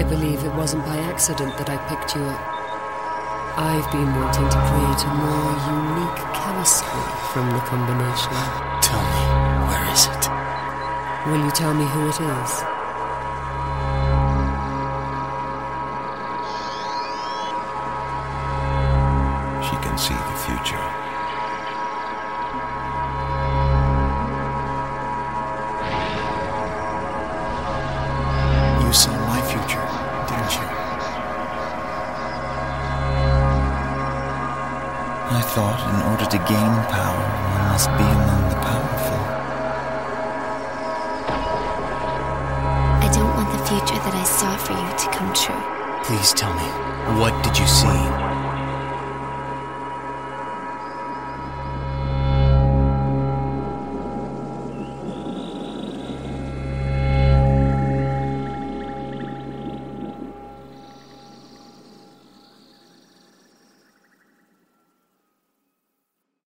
I believe it wasn't by accident that I picked you up. I've been wanting to create a more unique chemistry from the combination. Tell me, where is it? Will you tell me who it is? She can see the future. I thought in order to gain power, one must be among the powerful. I don't want the future that I saw for you to come true. Please tell me, what did you see?